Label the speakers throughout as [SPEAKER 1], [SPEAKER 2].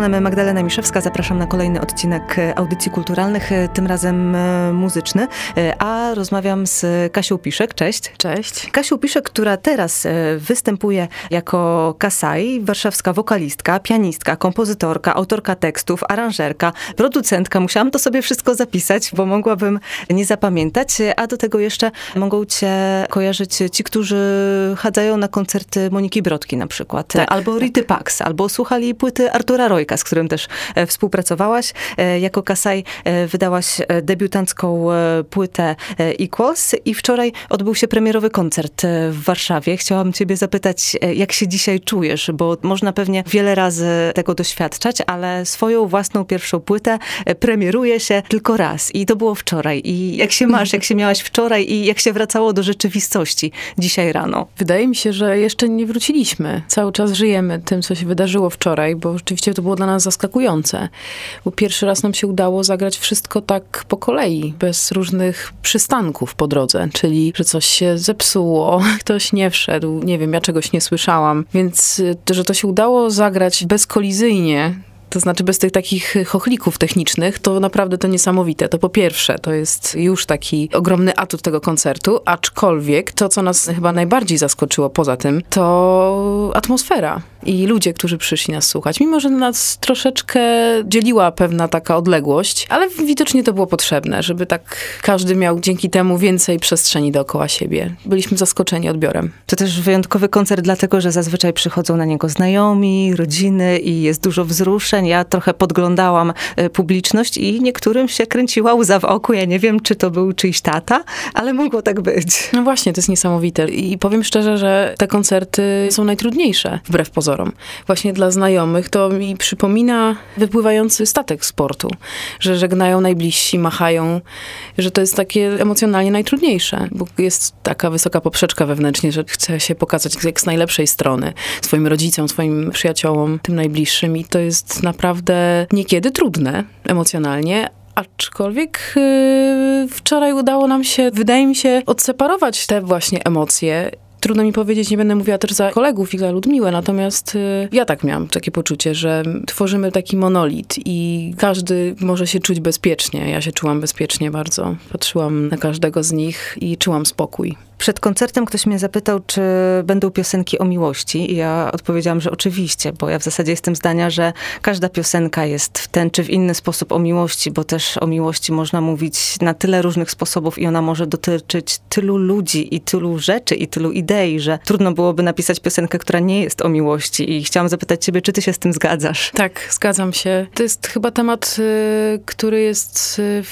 [SPEAKER 1] Mikrofonem Magdalena Miszewska. Zapraszam na kolejny odcinek audycji kulturalnych, tym razem e, muzyczny. E, A rozmawiam z Kasią Piszek. Cześć.
[SPEAKER 2] Cześć.
[SPEAKER 1] Kasią Piszek, która teraz e, występuje jako Kasai, warszawska wokalistka, pianistka, kompozytorka, autorka tekstów, aranżerka, producentka. Musiałam to sobie wszystko zapisać, bo mogłabym nie zapamiętać. A do tego jeszcze mogą cię kojarzyć ci, którzy chadzają na koncerty Moniki Brodki na przykład,
[SPEAKER 2] Tak,
[SPEAKER 1] albo Rity Pax, albo słuchali płyty Artura Z którym też e, współpracowałaś. E, Jako Kasai e, wydałaś debiutancką płytę Equals i wczoraj odbył się premierowy koncert w Warszawie. Chciałam ciebie zapytać, jak się dzisiaj czujesz, bo można pewnie wiele razy tego doświadczać, ale swoją własną pierwszą płytę premieruje się tylko raz i to było wczoraj. I jak się masz, jak się miałaś wczoraj i jak się wracało do rzeczywistości dzisiaj rano?
[SPEAKER 2] Wydaje mi się, że jeszcze nie wróciliśmy. Cały czas żyjemy tym, co się wydarzyło wczoraj, bo rzeczywiście to było dla nas zaskakujące. Bo pierwszy raz nam się udało zagrać wszystko tak po kolei, bez różnych przystanków po drodze. Czyli, że coś się zepsuło, ktoś nie wszedł, nie wiem, ja czegoś nie słyszałam. Więc, y, że to się udało zagrać bezkolizyjnie, to znaczy bez tych takich chochlików technicznych, to naprawdę to niesamowite. To po pierwsze, to jest już taki ogromny atut tego koncertu, aczkolwiek to, co nas chyba najbardziej zaskoczyło poza tym, to atmosfera i ludzie, którzy przyszli nas słuchać. Mimo, że nas troszeczkę dzieliła pewna taka odległość, ale widocznie to było potrzebne, żeby tak każdy miał dzięki temu więcej przestrzeni dookoła siebie. Byliśmy zaskoczeni odbiorem.
[SPEAKER 1] To też wyjątkowy koncert, dlatego że zazwyczaj przychodzą na niego znajomi, rodziny i jest dużo wzruszeń. Ja trochę podglądałam e, publiczność i niektórym się kręciła łza w oku. Ja nie wiem, czy to był czyjś tata, ale mogło tak być.
[SPEAKER 2] No właśnie, to jest niesamowite. I powiem szczerze, że te koncerty są najtrudniejsze, wbrew pozorom. Właśnie dla znajomych to mi przypomina wypływający statek sportu, że żegnają najbliżsi, machają, że to jest takie emocjonalnie najtrudniejsze, bo jest taka wysoka poprzeczka wewnętrznie, że chce się pokazać jak z najlepszej strony swoim rodzicom, swoim przyjaciołom, tym najbliższym i to jest naprawdę niekiedy trudne emocjonalnie, Aczkolwiek yy, wczoraj udało nam się, wydaje mi się, odseparować te właśnie emocje. Trudno mi powiedzieć, nie będę mówiła też za kolegów i za Ludmiłę, natomiast y, ja tak miałam takie poczucie, że tworzymy taki monolit i każdy może się czuć bezpiecznie. Ja się czułam bezpiecznie bardzo. Patrzyłam na każdego z nich i czułam spokój.
[SPEAKER 1] Przed koncertem ktoś mnie zapytał, czy będą piosenki o miłości. I ja odpowiedziałam, że oczywiście, bo ja w zasadzie jestem zdania, że każda piosenka jest w ten czy w inny sposób o miłości, bo też o miłości można mówić na tyle różnych sposobów i ona może dotyczyć tylu ludzi i tylu rzeczy i tylu idei, że trudno byłoby napisać piosenkę, która nie jest o miłości. I chciałam zapytać ciebie, czy ty się z tym zgadzasz?
[SPEAKER 2] Tak, zgadzam się. To jest chyba temat, y, który jest y,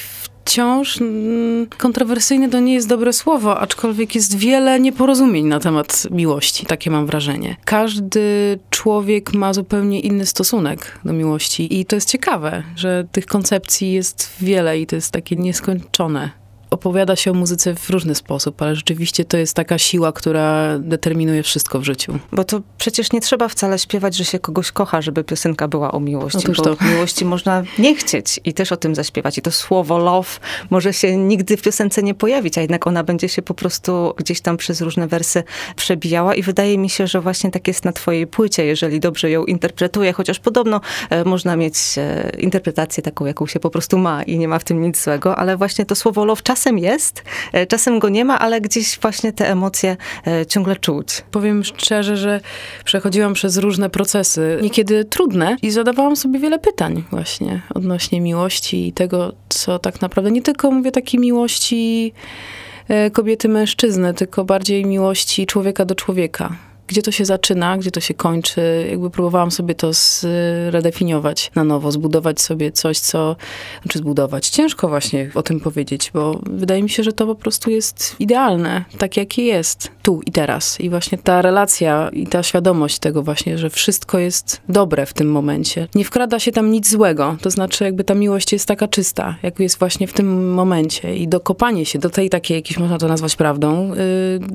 [SPEAKER 2] wciąż mm, kontrowersyjny, to nie jest dobre słowo, aczkolwiek jest wiele nieporozumień na temat miłości, takie mam wrażenie. Każdy człowiek ma zupełnie inny stosunek do miłości i to jest ciekawe, że tych koncepcji jest wiele i to jest takie nieskończone opowiada się o muzyce w różny sposób, ale rzeczywiście to jest taka siła, która determinuje wszystko w życiu.
[SPEAKER 1] Bo to przecież nie trzeba wcale śpiewać, że się kogoś kocha, żeby piosenka była o miłości.
[SPEAKER 2] Otóż
[SPEAKER 1] bo
[SPEAKER 2] to.
[SPEAKER 1] miłości można nie chcieć i też o tym zaśpiewać. I to słowo love może się nigdy w piosence nie pojawić, a jednak ona będzie się po prostu gdzieś tam przez różne wersy przebijała i wydaje mi się, że właśnie tak jest na twojej płycie, jeżeli dobrze ją interpretuję, chociaż podobno e, można mieć e, interpretację taką, jaką się po prostu ma i nie ma w tym nic złego, ale właśnie to słowo love czasem jest, e, czasem go nie ma, ale gdzieś właśnie te emocje e, ciągle czuć.
[SPEAKER 2] Powiem szczerze, że przechodziłam przez różne procesy, niekiedy trudne, i zadawałam sobie wiele pytań właśnie odnośnie miłości i tego, co tak naprawdę nie tylko mówię takiej miłości e, kobiety, mężczyzny, tylko bardziej miłości człowieka do człowieka. Gdzie to się zaczyna, gdzie to się kończy. Jakby próbowałam sobie to zredefiniować na nowo, zbudować sobie coś, co, znaczy zbudować. Ciężko właśnie o tym powiedzieć, bo wydaje mi się, że to po prostu jest idealne, tak jakie jest, tu i teraz. I właśnie ta relacja i ta świadomość tego właśnie, że wszystko jest dobre w tym momencie. Nie wkrada się tam nic złego, to znaczy jakby ta miłość jest taka czysta, jak jest właśnie w tym momencie i dokopanie się do tej takiej, jakiejś można to nazwać prawdą,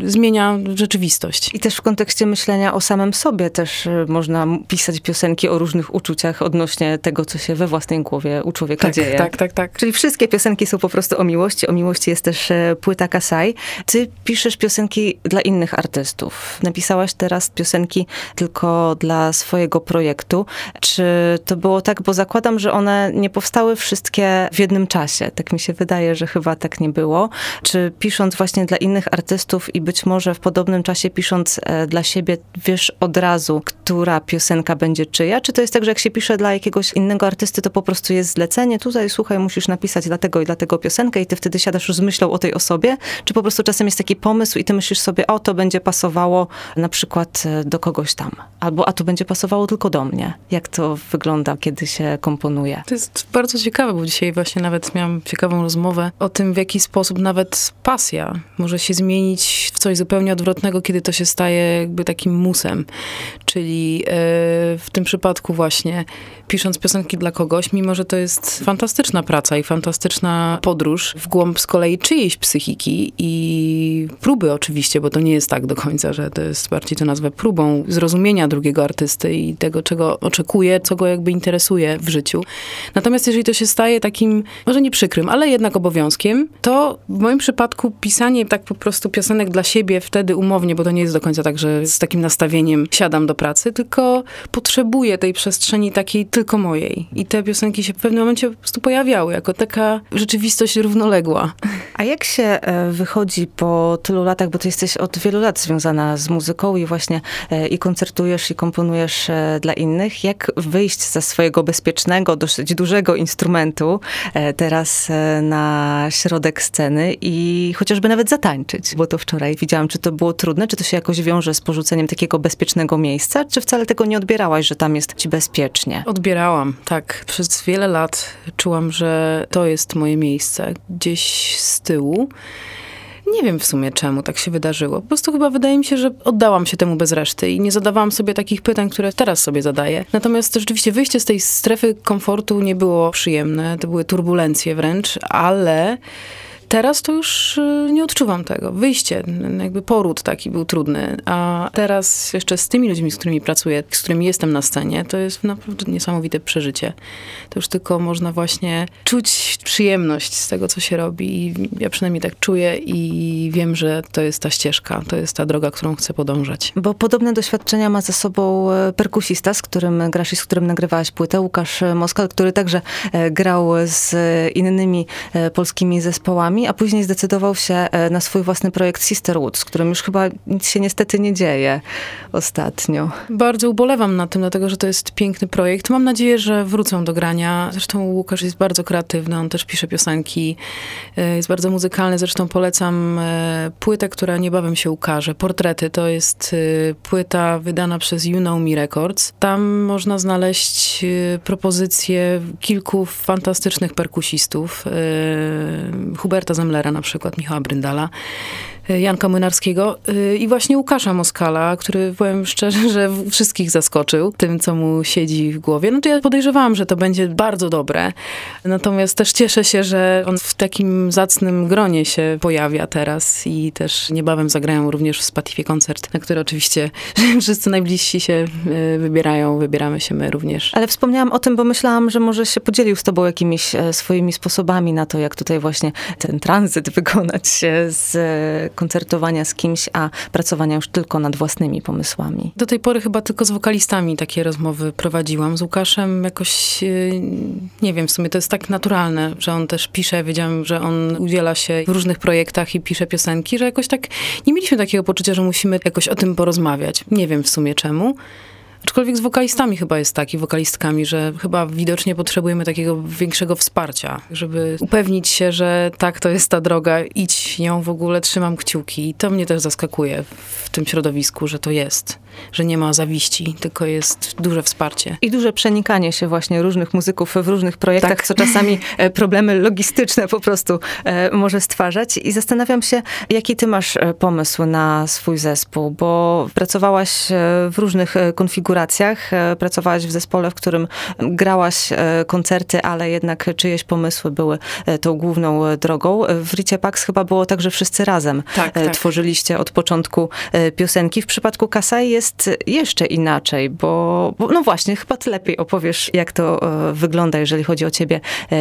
[SPEAKER 2] yy, zmienia rzeczywistość.
[SPEAKER 1] I też w kontekście myślenia o samym sobie też y, można pisać piosenki o różnych uczuciach odnośnie tego, co się we własnej głowie u człowieka
[SPEAKER 2] Tak,
[SPEAKER 1] dzieje.
[SPEAKER 2] tak, tak, tak.
[SPEAKER 1] Czyli wszystkie piosenki są po prostu o miłości. O miłości jest też e, płyta Kasai. Ty piszesz piosenki dla innych artystów. Napisałaś teraz piosenki tylko dla swojego projektu. Czy to było tak, bo zakładam, że one nie powstały wszystkie w jednym czasie. Tak mi się wydaje, że chyba tak nie było. Czy pisząc właśnie dla innych artystów i być może w podobnym czasie pisząc e, dla siebie, wiesz od razu, która piosenka będzie czyja? Czy to jest tak, że jak się pisze dla jakiegoś innego artysty, to po prostu jest zlecenie, tutaj słuchaj, musisz napisać dla tego i dla tego piosenkę i ty wtedy siadasz już z myślą o tej osobie? Czy po prostu czasem jest taki pomysł i ty myślisz sobie, o to będzie pasowało na przykład e, do kogoś tam, albo a to będzie pasowało tylko do mnie. Jak to wygląda, kiedy się komponuje?
[SPEAKER 2] To jest bardzo ciekawe, bo dzisiaj właśnie nawet miałam ciekawą rozmowę o tym, w jaki sposób nawet pasja może się zmienić w coś zupełnie odwrotnego, kiedy to się staje jakby takim musem. Czyli e, w tym przypadku właśnie pisząc piosenki dla kogoś, mimo że to jest fantastyczna praca i fantastyczna podróż w głąb z kolei czyjejś psychiki i próby oczywiście, bo to nie jest tak do końca, że to jest bardziej to nazwę próbą zrozumienia drugiego artysty i tego, czego oczekuje, co go jakby interesuje w życiu. Natomiast jeżeli to się staje takim, może nie przykrym, ale jednak obowiązkiem, to w moim przypadku pisanie tak po prostu piosenek dla siebie wtedy umownie, bo to nie jest do końca tak, że z takim nastawieniem siadam do pracy, tylko potrzebuję tej przestrzeni takiej tylko mojej. I te piosenki się w pewnym momencie po prostu pojawiały, jako taka rzeczywistość równoległa.
[SPEAKER 1] A jak się e, wychodzi po tylu latach, bo ty jesteś od wielu lat związana z muzyką i właśnie e, i koncertujesz, i komponujesz e, dla innych, jak wyjść ze swojego bezpiecznego, dosyć dużego instrumentu teraz na środek sceny i chociażby nawet zatańczyć? Bo to wczoraj widziałam, czy to było trudne, czy to się jakoś wiąże z porzuceniem takiego bezpiecznego miejsca, czy wcale tego nie odbierałaś, że tam jest ci bezpiecznie?
[SPEAKER 2] Odbierałam, tak. Przez wiele lat czułam, że to jest moje miejsce. Gdzieś z tyłu. Nie wiem w sumie czemu tak się wydarzyło. Po prostu chyba wydaje mi się, że oddałam się temu bez reszty i nie zadawałam sobie takich pytań, które teraz sobie zadaję. Natomiast rzeczywiście wyjście z tej strefy komfortu nie było przyjemne. To były turbulencje wręcz, ale Teraz to już y, nie odczuwam tego. Wyjście, jakby poród taki był trudny. A teraz jeszcze z tymi ludźmi, z którymi pracuję, z którymi jestem na scenie, to jest naprawdę niesamowite przeżycie. To już tylko można właśnie czuć przyjemność z tego, co się robi. I ja przynajmniej tak czuję i wiem, że to jest ta ścieżka, to jest ta droga, którą chcę podążać.
[SPEAKER 1] Bo podobne doświadczenia ma ze sobą e, perkusista, z którym grasz i z którym nagrywałaś płytę, Łukasz Moskal, który także e, grał z innymi e, polskimi zespołami, a później zdecydował się e, na swój własny projekt Sisterwood, z którym już chyba nic się niestety nie dzieje ostatnio.
[SPEAKER 2] Bardzo ubolewam na tym, dlatego że to jest piękny projekt. Mam nadzieję, że wrócą do grania. Zresztą Łukasz jest bardzo kreatywny, on też pisze piosenki, e, jest bardzo muzykalny. Zresztą polecam e, płytę, która niebawem się ukaże. Portrety to jest płyta wydana przez You Know Me Records. Tam można znaleźć propozycje kilku fantastycznych perkusistów. e, Zemlera na przykład, Michała Bryndala. E, Janka Młynarskiego y, i właśnie Łukasza Moskala, który powiem szczerze, że wszystkich zaskoczył tym, co mu siedzi w głowie. No to ja podejrzewałam, że to będzie bardzo dobre. Natomiast też cieszę się, że on w takim zacnym gronie się pojawia teraz i też niebawem zagrają również w Spotify koncert, na który oczywiście wszyscy najbliżsi się y, wybierają, wybieramy się my również.
[SPEAKER 1] Ale wspomniałam o tym, bo myślałam, że może się podzielił z tobą jakimiś e, swoimi sposobami na to, jak tutaj właśnie ten tranzyt wykonać się z koncertowania z kimś, a pracowania już tylko nad własnymi pomysłami.
[SPEAKER 2] Do tej pory chyba tylko z wokalistami takie rozmowy prowadziłam. Z Łukaszem jakoś, yy, nie wiem, w sumie to jest tak naturalne, że on też pisze. Wiedziałam, że on udziela się w różnych projektach i pisze piosenki, że jakoś tak nie mieliśmy takiego poczucia, że musimy jakoś o tym porozmawiać. Nie wiem w sumie czemu. Aczkolwiek z wokalistami chyba jest tak i wokalistkami, że chyba widocznie potrzebujemy takiego większego wsparcia, żeby upewnić się, że tak, to jest ta droga, idź nią w ogóle, trzymam kciuki. I to mnie też zaskakuje w tym środowisku, że to jest, że nie ma zawiści, tylko jest duże wsparcie.
[SPEAKER 1] I duże przenikanie się właśnie różnych muzyków w różnych projektach,
[SPEAKER 2] Tak.
[SPEAKER 1] co czasami e, problemy logistyczne po prostu e, może stwarzać. I zastanawiam się, jaki ty masz e, pomysł na swój zespół, bo pracowałaś w różnych e, konfiguracjach, e, pracowałaś w zespole, w którym grałaś e, koncerty, ale jednak czyjeś pomysły były e, tą główną drogą. W Ricie Pax chyba było tak, że wszyscy razem
[SPEAKER 2] Tak, tak.
[SPEAKER 1] tworzyliście od początku piosenki. W przypadku Kasai jest jeszcze inaczej, bo, bo no właśnie, chyba ty lepiej opowiesz, jak to wygląda, jeżeli chodzi o ciebie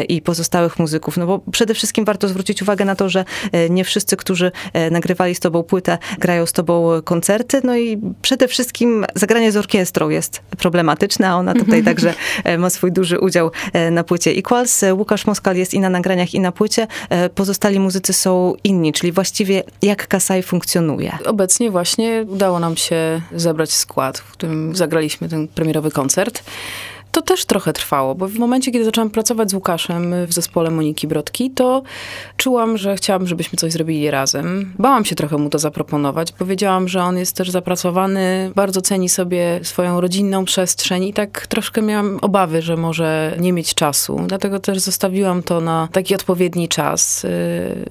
[SPEAKER 1] i pozostałych muzyków. No bo przede wszystkim warto zwrócić uwagę na to, że nie wszyscy, którzy nagrywali z tobą płytę, grają z tobą koncerty, no i przede wszystkim zagranie z orkiestrą jest problematyczne, a ona tutaj także e, ma swój duży udział e, na płycie Equals. E, Łukasz Moskal jest i na nagraniach, i na płycie. Pozostali muzycy są inni, czyli właściwie jak Kasai funkcjonuje.
[SPEAKER 2] Obecnie właśnie udało nam się zebrać skład, w którym zagraliśmy ten premierowy koncert. To też trochę trwało, bo w momencie, kiedy zaczęłam pracować z Łukaszem w zespole Moniki Brodki, to czułam, że chciałam, żebyśmy coś zrobili razem. Bałam się trochę mu to zaproponować, bo wiedziałam, że on jest też zapracowany, bardzo ceni sobie swoją rodzinną przestrzeń i tak troszkę miałam obawy, że może nie mieć czasu. Dlatego też zostawiłam to na taki odpowiedni czas. Yy,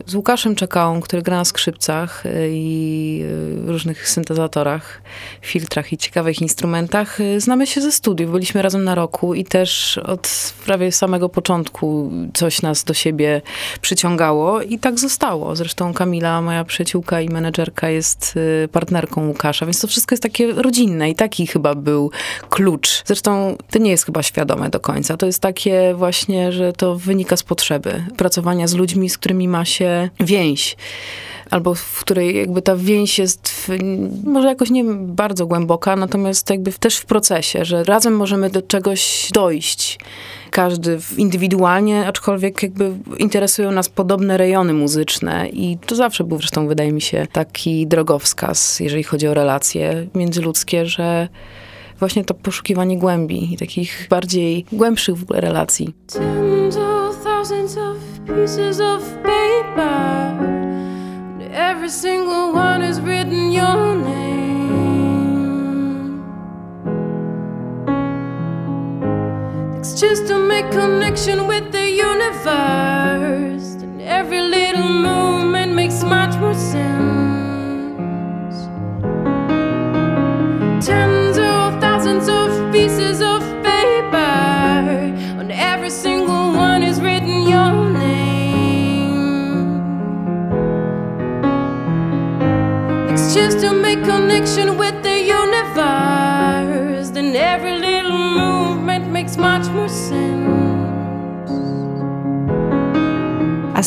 [SPEAKER 2] Z Łukaszem Czekałą, który gra na skrzypcach yy, i yy, różnych syntezatorach, filtrach i ciekawych instrumentach, znamy się ze studiów. Byliśmy razem na roku i też od prawie samego początku coś nas do siebie przyciągało i tak zostało. Zresztą Kamila, moja przyjaciółka i menedżerka jest y, partnerką Łukasza, więc to wszystko jest takie rodzinne i taki chyba był klucz. Zresztą to nie jest chyba świadome do końca. To jest takie właśnie, że to wynika z potrzeby pracowania z ludźmi, z którymi ma się więź albo w której jakby ta więź jest w, może jakoś nie bardzo głęboka, natomiast jakby też w procesie, że razem możemy do czegoś dojść. Każdy indywidualnie, aczkolwiek jakby interesują nas podobne rejony muzyczne i to zawsze był zresztą, wydaje mi się, taki drogowskaz, jeżeli chodzi o relacje międzyludzkie, że właśnie to poszukiwanie głębi i takich bardziej głębszych w ogóle relacji.
[SPEAKER 3] Tens of thousands of pieces of paper. Connection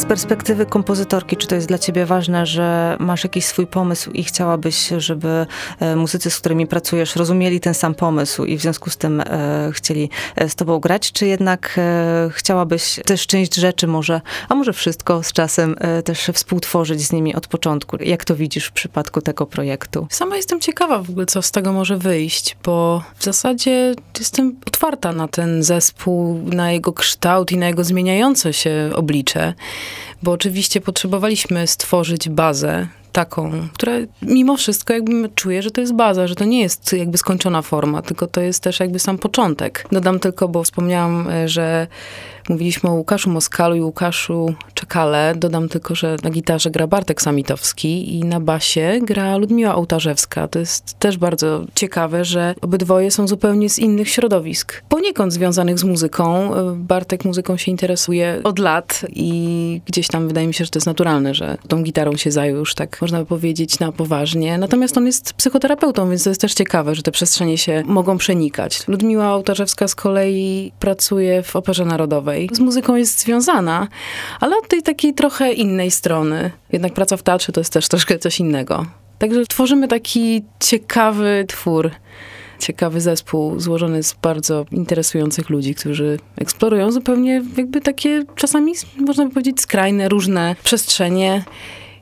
[SPEAKER 1] z perspektywy kompozytorki, czy to jest dla ciebie ważne, że masz jakiś swój pomysł i chciałabyś, żeby e, muzycy, z którymi pracujesz, rozumieli ten sam pomysł i w związku z tym e, chcieli e, z tobą grać, czy jednak chciałabyś też część rzeczy może, a może wszystko z czasem też współtworzyć z nimi od początku? Jak to widzisz w przypadku tego projektu?
[SPEAKER 2] Sama jestem ciekawa w ogóle, co z tego może wyjść, bo w zasadzie jestem otwarta na ten zespół, na jego kształt i na jego zmieniające się oblicze, bo oczywiście potrzebowaliśmy stworzyć bazę taką, która mimo wszystko jakby czuję, że to jest baza, że to nie jest jakby skończona forma, tylko to jest też jakby sam początek. Dodam tylko, bo wspomniałam, e, że mówiliśmy o Łukaszu Moskalu i Łukaszu Czekale. Dodam tylko, że na gitarze gra Bartek Samitowski i na basie gra Ludmiła Ołtarzewska. To jest też bardzo ciekawe, że obydwoje są zupełnie z innych środowisk. Poniekąd związanych z muzyką. E, Bartek muzyką się interesuje od lat i gdzieś tam wydaje mi się, że to jest naturalne, że tą gitarą się zajął już tak, można by powiedzieć, na poważnie. Natomiast on jest psychoterapeutą, więc to jest też ciekawe, że te przestrzenie się mogą przenikać. Ludmiła Ołtarzewska z kolei pracuje w Operze Narodowej. Z muzyką jest związana, ale od tej takiej trochę innej strony. Jednak praca w teatrze to jest też troszkę coś innego. Także tworzymy taki ciekawy twór ciekawy zespół złożony z bardzo interesujących ludzi, którzy eksplorują zupełnie jakby takie czasami, można by powiedzieć, skrajne, różne przestrzenie.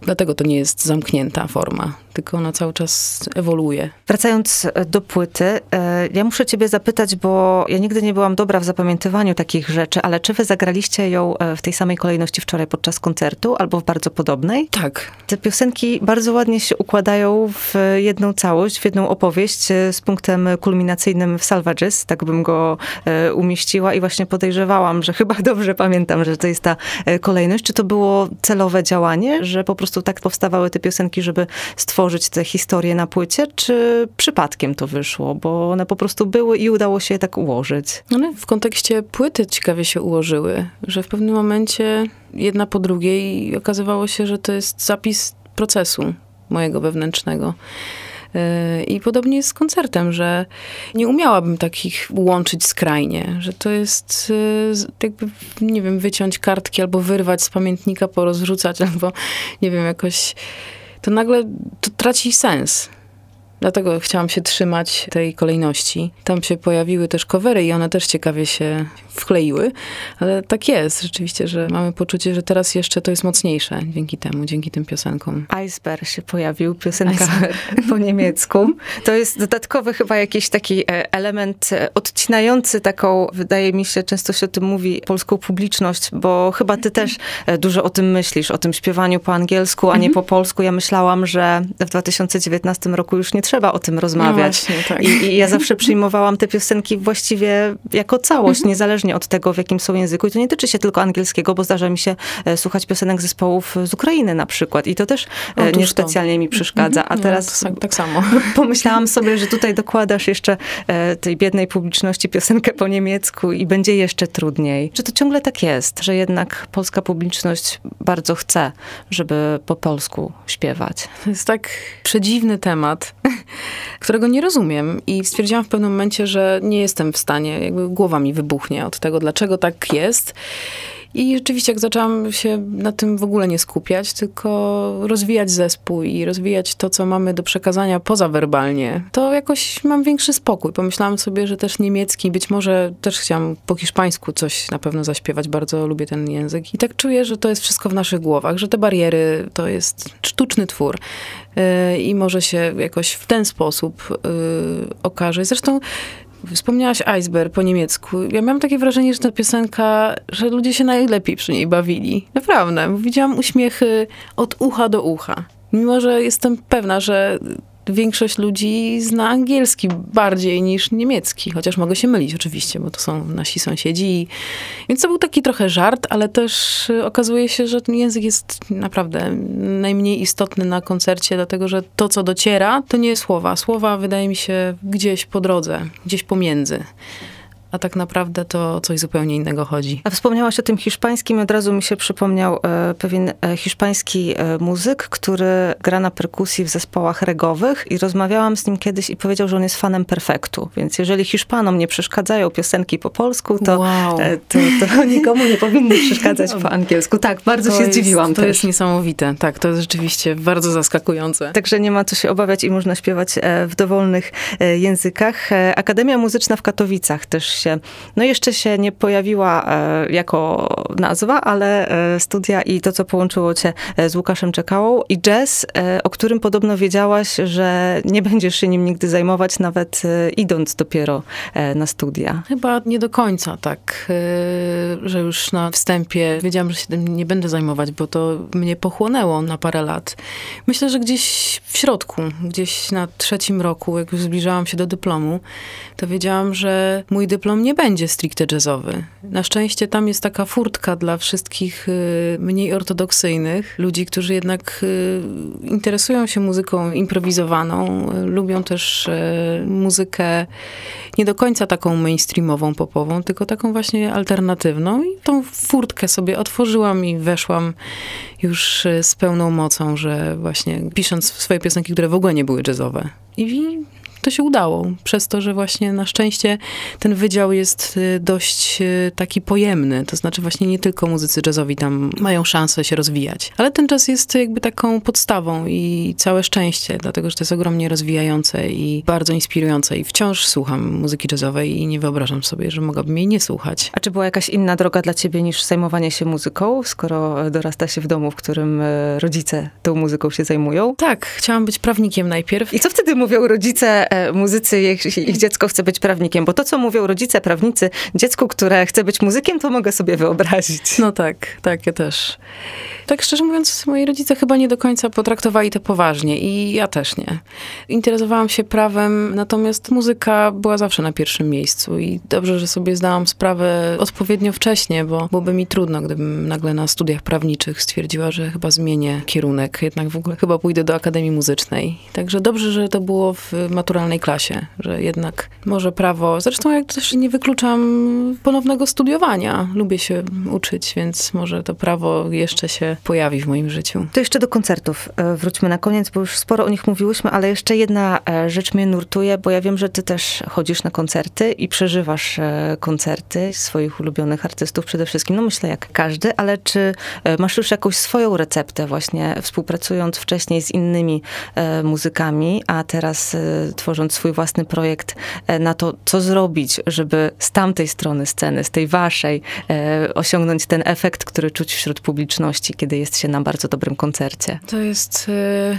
[SPEAKER 2] Dlatego to nie jest zamknięta forma. Tylko ona cały czas ewoluuje.
[SPEAKER 1] Wracając e, do płyty, e, ja muszę ciebie zapytać, bo ja nigdy nie byłam dobra w zapamiętywaniu takich rzeczy, ale czy wy zagraliście ją e, w tej samej kolejności wczoraj podczas koncertu, albo w bardzo podobnej?
[SPEAKER 2] Tak.
[SPEAKER 1] Te piosenki bardzo ładnie się układają w jedną całość, w jedną opowieść z punktem kulminacyjnym w Salvages, tak bym go umieściła i właśnie podejrzewałam, że chyba dobrze pamiętam, że to jest ta kolejność. Czy to było celowe działanie, że po prostu tak powstawały te piosenki, żeby stworzyć tę historię na płycie, czy przypadkiem to wyszło, bo one po prostu były i udało się je tak ułożyć?
[SPEAKER 2] One w kontekście płyty ciekawie się ułożyły, że w pewnym momencie jedna po drugiej okazywało się, że to jest zapis procesu mojego wewnętrznego. Yy, I podobnie jest z koncertem, że nie umiałabym takich łączyć skrajnie, że to jest yy, jakby, nie wiem, wyciąć kartki albo wyrwać z pamiętnika, porozrzucać, albo nie wiem, jakoś to nagle to traci sens. Dlatego chciałam się trzymać tej kolejności. Tam się pojawiły też covery i one też ciekawie się wkleiły, ale tak jest rzeczywiście, że mamy poczucie, że teraz jeszcze to jest mocniejsze dzięki temu, dzięki tym piosenkom.
[SPEAKER 1] Iceberg się pojawił, piosenka Iceberg. po niemiecku. To jest dodatkowy chyba jakiś taki e, element e, odcinający taką, wydaje mi się, często się o tym mówi, polską publiczność, bo chyba ty też e, dużo o tym myślisz, o tym śpiewaniu po angielsku, a nie mhm. po polsku. Ja myślałam, że w 2019 roku już nie trzeba o tym rozmawiać. No właśnie, tak. I, I, ja zawsze przyjmowałam te piosenki właściwie jako całość, mhm. niezależnie od tego, w jakim są języku. I to nie tyczy się tylko angielskiego, bo zdarza mi się e, słuchać piosenek zespołów z Ukrainy na przykład. I to też e, Otóż niespecjalnie to. mi przeszkadza. A mhm. teraz
[SPEAKER 2] no, tak samo.
[SPEAKER 1] pomyślałam sobie, że tutaj dokładasz jeszcze e, tej biednej publiczności piosenkę po niemiecku i będzie jeszcze trudniej. Czy to ciągle tak jest, że jednak polska publiczność bardzo chce, żeby po polsku śpiewać?
[SPEAKER 2] To jest tak przedziwny temat którego nie rozumiem. I stwierdziłam w pewnym momencie, że nie jestem w stanie, jakby głowa mi wybuchnie od tego, dlaczego tak jest. I rzeczywiście, jak zaczęłam się na tym w ogóle nie skupiać, tylko rozwijać zespół i rozwijać to, co mamy do przekazania pozawerbalnie, to jakoś mam większy spokój. Pomyślałam sobie, że też niemiecki, być może też chciałam po hiszpańsku coś na pewno zaśpiewać, bardzo lubię ten język. I tak czuję, że to jest wszystko w naszych głowach, że te bariery to jest sztuczny twór i może się jakoś w ten sposób y, okaże. Zresztą Wspomniałaś Iceberg po niemiecku. Ja miałam takie wrażenie, że ta piosenka, że ludzie się najlepiej przy niej bawili. Naprawdę. Widziałam uśmiechy od ucha do ucha. Mimo, że jestem pewna, że większość ludzi zna angielski bardziej niż niemiecki, chociaż mogę się mylić oczywiście, bo to są nasi sąsiedzi. Więc to był taki trochę żart, ale też y, okazuje się, że ten język jest naprawdę najmniej istotny na koncercie, dlatego że to, co dociera, to nie słowa. Słowa wydaje mi się gdzieś po drodze, gdzieś pomiędzy a tak naprawdę to coś zupełnie innego chodzi.
[SPEAKER 1] A wspomniałaś o tym hiszpańskim, od razu mi się przypomniał e, pewien e, hiszpański e, muzyk, który gra na perkusji w zespołach regowych i rozmawiałam z nim kiedyś i powiedział, że on jest fanem perfektu, więc jeżeli Hiszpanom nie przeszkadzają piosenki po polsku, to, wow. to, to, nikomu nie powinny przeszkadzać po angielsku. Tak, bardzo to się jest, zdziwiłam
[SPEAKER 2] To
[SPEAKER 1] też.
[SPEAKER 2] jest niesamowite, tak, to jest rzeczywiście bardzo zaskakujące.
[SPEAKER 1] Także nie ma co się obawiać i można śpiewać w dowolnych językach. Akademia Muzyczna w Katowicach też się, no jeszcze się nie pojawiła e, jako nazwa, ale e, studia i to, co połączyło cię e, z Łukaszem Czekałą i jazz, o którym podobno wiedziałaś, że nie będziesz się nim nigdy zajmować, nawet idąc dopiero na studia.
[SPEAKER 2] Chyba nie do końca tak, że już na wstępie wiedziałam, że się tym nie będę zajmować, bo to mnie pochłonęło na parę lat. Myślę, że gdzieś w środku, gdzieś na trzecim roku, jak już zbliżałam się do dyplomu, to wiedziałam, że mój dyplom dyplom nie będzie stricte jazzowy. Na szczęście tam jest taka furtka dla wszystkich y, mniej ortodoksyjnych, ludzi, którzy jednak y, interesują się muzyką improwizowaną, y, lubią też muzykę nie do końca taką mainstreamową, popową, tylko taką właśnie alternatywną. I tą furtkę sobie otworzyłam i weszłam już z pełną mocą, że właśnie pisząc swoje piosenki, które w ogóle nie były jazzowe. I to się udało. Przez to, że właśnie na szczęście ten wydział jest y, dość y, taki pojemny. To znaczy właśnie nie tylko muzycy jazzowi tam mają szansę się rozwijać. Ale ten czas jest jakby taką podstawą i całe szczęście, dlatego że to jest ogromnie rozwijające i bardzo inspirujące. I wciąż słucham muzyki jazzowej i nie wyobrażam sobie, że mogłabym jej nie słuchać.
[SPEAKER 1] A czy była jakaś inna droga dla ciebie niż zajmowanie się muzyką, skoro dorasta się w domu, w którym e, rodzice tą muzyką się zajmują?
[SPEAKER 2] Tak, chciałam być prawnikiem najpierw.
[SPEAKER 1] I co wtedy mówią rodzice, e, muzycy, ich, ich dziecko chce być prawnikiem? Bo to, co mówią rodzice, prawnicy, dziecku, które chce być muzykiem, to mogę sobie wyobrazić.
[SPEAKER 2] No tak, tak, ja też. Tak szczerze mówiąc, moi rodzice chyba nie do końca potraktowali to poważnie i ja też nie. Interesowałam się prawem, natomiast muzyka była zawsze na pierwszym miejscu i dobrze, że sobie zdałam sprawę odpowiednio wcześnie, bo byłoby mi trudno, gdybym nagle na studiach prawniczych stwierdziła, że chyba zmienię kierunek, jednak w ogóle chyba pójdę do Akademii Muzycznej. Także dobrze, że to było w klasie, że jednak może prawo, zresztą jak też nie wykluczam ponownego studiowania. Lubię się uczyć, więc może to prawo jeszcze się pojawi w moim życiu.
[SPEAKER 1] To jeszcze do koncertów e, wróćmy na koniec, bo już sporo o nich mówiłyśmy, ale jeszcze jedna e, rzecz mnie nurtuje, bo ja wiem, że ty też chodzisz na koncerty i przeżywasz e, koncerty swoich ulubionych artystów przede wszystkim. No myślę jak każdy, ale czy masz już jakąś swoją receptę właśnie współpracując wcześniej z innymi muzykami, a teraz tworząc swój własny projekt na to, co zrobić, żeby z tamtej strony sceny, z tej waszej, osiągnąć ten efekt, który czuć wśród publiczności, kiedy jest się na bardzo dobrym koncercie?
[SPEAKER 2] To jest y,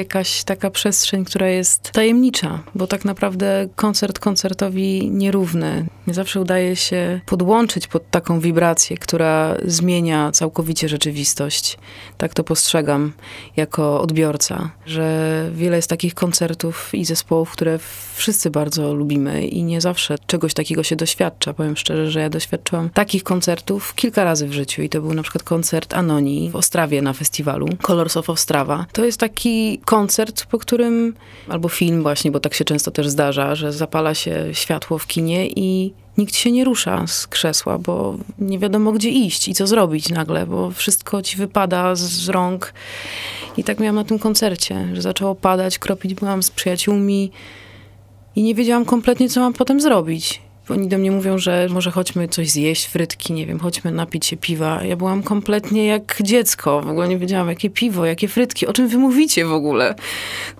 [SPEAKER 2] jakaś taka przestrzeń, która jest tajemnicza, bo tak naprawdę koncert koncertowi nierówny. Nie zawsze udaje się podłączyć pod taką wibrację, która zmienia całkowicie rzeczywistość. Tak to postrzegam jako odbiorca, że wiele jest takich koncertów i zespołów, które wszyscy bardzo lubimy i nie zawsze czegoś takiego się doświadcza. Powiem szczerze, że ja doświadczyłam takich koncertów kilka razy w życiu i to był na przykład koncert Anoni w Ostrawie na festiwalu Colors of Ostrawa. To jest taki koncert, po którym, albo film właśnie, bo tak się często też zdarza, że zapala się światło w kinie i nikt się nie rusza z krzesła, bo nie wiadomo gdzie iść i co zrobić nagle, bo wszystko ci wypada z rąk. I tak miałam na tym koncercie, że zaczęło padać, kropić byłam z przyjaciółmi i nie wiedziałam kompletnie, co mam potem zrobić. Oni do mnie mówią, że może chodźmy coś zjeść, frytki, nie wiem, chodźmy napić się piwa. Ja byłam kompletnie jak dziecko. W ogóle nie wiedziałam, jakie piwo, jakie frytki, o czym wy mówicie w ogóle.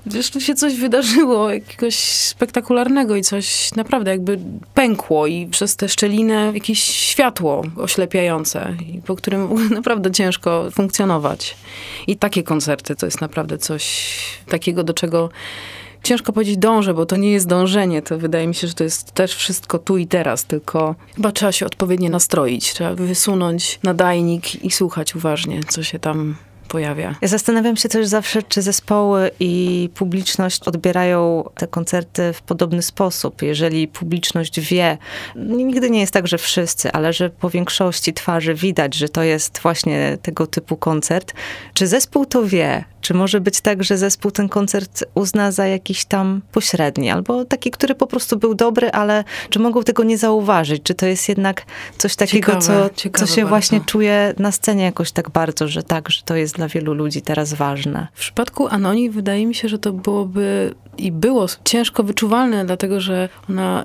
[SPEAKER 2] Wiesz, tu się coś wydarzyło, jakiegoś spektakularnego i coś naprawdę jakby pękło i przez tę szczelinę jakieś światło oślepiające, po którym naprawdę ciężko funkcjonować. I takie koncerty to jest naprawdę coś takiego, do czego ciężko powiedzieć dążę, bo to nie jest dążenie. To wydaje mi się, że to jest też wszystko tu i teraz, tylko chyba trzeba się odpowiednio nastroić. Trzeba wysunąć nadajnik i słuchać uważnie, co się tam pojawia.
[SPEAKER 1] Ja zastanawiam się też zawsze, czy zespoły i publiczność odbierają te koncerty w podobny sposób. Jeżeli publiczność wie, nigdy nie jest tak, że wszyscy, ale że po większości twarzy widać, że to jest właśnie tego typu koncert, czy zespół to wie, czy może być tak, że zespół ten koncert uzna za jakiś tam pośredni, albo taki, który po prostu był dobry, ale czy mogą tego nie zauważyć? Czy to jest jednak coś takiego, ciekawe, co, ciekawe co się bardzo. właśnie czuje na scenie jakoś tak bardzo, że tak, że to jest dla wielu ludzi teraz ważne?
[SPEAKER 2] W przypadku Anoni wydaje mi się, że to byłoby i było ciężko wyczuwalne, dlatego że ona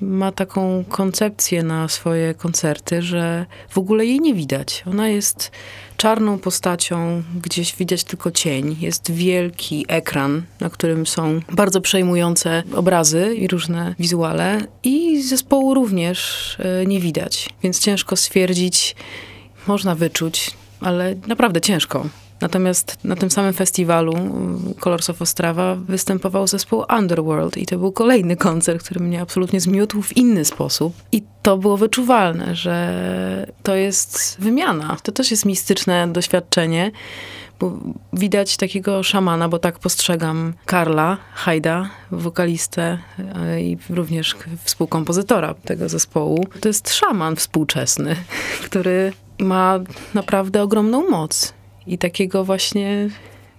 [SPEAKER 2] y, ma taką koncepcję na swoje koncerty, że w ogóle jej nie widać. Ona jest czarną postacią, gdzieś widać tylko cień. Jest wielki ekran, na którym są bardzo przejmujące obrazy i różne wizuale. I zespołu również y, nie widać, więc ciężko stwierdzić, można wyczuć, ale naprawdę ciężko. Natomiast na tym samym festiwalu mm, Colors of występował zespół Underworld i to był kolejny koncert, który mnie absolutnie zmiótł w inny sposób. I to było wyczuwalne, że to jest wymiana. To też jest mistyczne doświadczenie, bo widać takiego szamana, bo tak postrzegam Karla Hajda, wokalistę e, i również współkompozytora tego zespołu. To jest szaman współczesny, który ma naprawdę ogromną moc i takiego właśnie,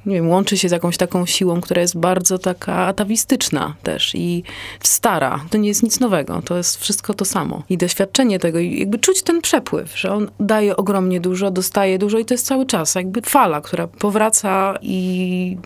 [SPEAKER 2] nie wiem, łączy się z jakąś taką siłą, która jest bardzo taka atawistyczna też i stara. To nie jest nic nowego, to jest wszystko to samo. I doświadczenie tego, i jakby czuć ten przepływ, że on daje ogromnie dużo, dostaje dużo i to jest cały czas jakby fala, która powraca i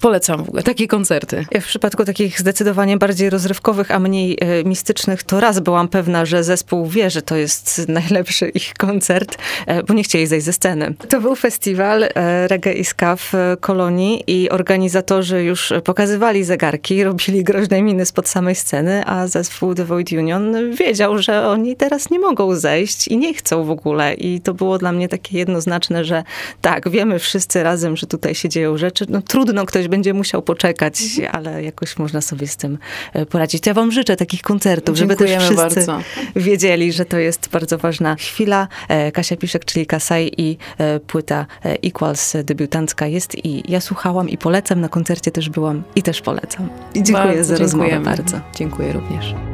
[SPEAKER 2] Polecam w ogóle takie koncerty.
[SPEAKER 1] Ja w przypadku takich zdecydowanie bardziej rozrywkowych, a mniej e, mistycznych, to raz byłam pewna, że zespół wie, że to jest najlepszy ich koncert, e, bo nie chcieli zejść ze sceny. To był festiwal e, Reggae i Ska w Kolonii i organizatorzy już pokazywali zegarki, robili groźne miny spod samej sceny, a zespół The Void Union wiedział, że oni teraz nie mogą zejść i nie chcą w ogóle. I to było dla mnie takie jednoznaczne, że tak, wiemy wszyscy razem, że tutaj się dzieją rzeczy. No trudno, ktoś będzie musiał poczekać, ale jakoś można sobie z tym e, poradzić. To ja wam życzę takich koncertów, żeby też
[SPEAKER 2] Dziękujemy
[SPEAKER 1] wszyscy
[SPEAKER 2] bardzo.
[SPEAKER 1] wiedzieli, że to jest bardzo ważna chwila. E, Kasia Piszek, czyli Kasaj i e, płyta Equals debiutancka jest i ja słuchałam i polecam, na koncercie też byłam i też polecam. I dziękuję
[SPEAKER 2] Bardzo
[SPEAKER 1] za rozmowę
[SPEAKER 2] dziękujemy.
[SPEAKER 1] bardzo.
[SPEAKER 2] Dziękuję również.